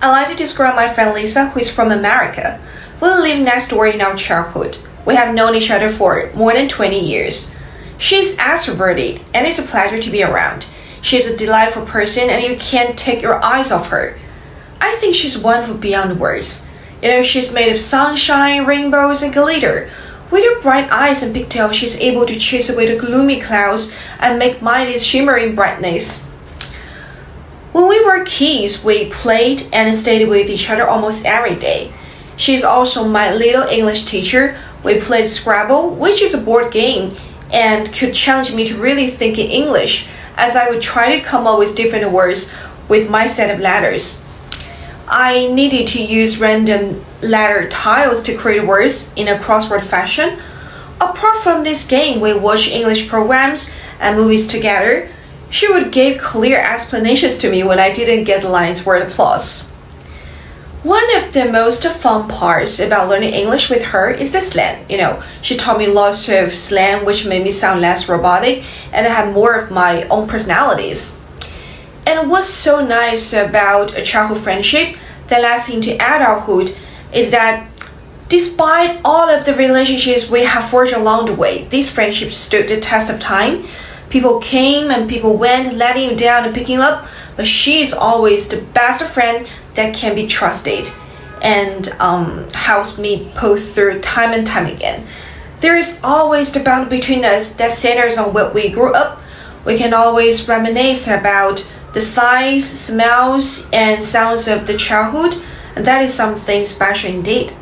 I like to describe my friend Lisa, who is from America. We live next door in our childhood. We have known each other for more than 20 years. She's extroverted and it's a pleasure to be around. She's a delightful person and you can't take your eyes off her. I think she's wonderful beyond words. You know, she's made of sunshine, rainbows, and glitter. With her bright eyes and pigtails, she's able to chase away the gloomy clouds and make mine shimmer in brightness. Were kids, we played and stayed with each other almost every day. She's also my little English teacher. We played Scrabble, which is a board game, and could challenge me to really think in English, as I would try to come up with different words with my set of letters. I needed to use random letter tiles to create words in a crossword fashion. Apart from this game, we watched English programs and movies together. She would give clear explanations to me when I didn't get lines word applause. One of the most fun parts about learning English with her is the slang. You know, she taught me lots of slang which made me sound less robotic and I had more of my own personalities. And what's so nice about a childhood friendship that lasts into adulthood is that despite all of the relationships we have forged along the way, these friendships stood the test of time. People came and people went, letting you down and picking you up, but she is always the best friend that can be trusted and um, helps me pull through time and time again. There is always the bond between us that centers on what we grew up. We can always reminisce about the sights, smells, and sounds of the childhood, and that is something special indeed.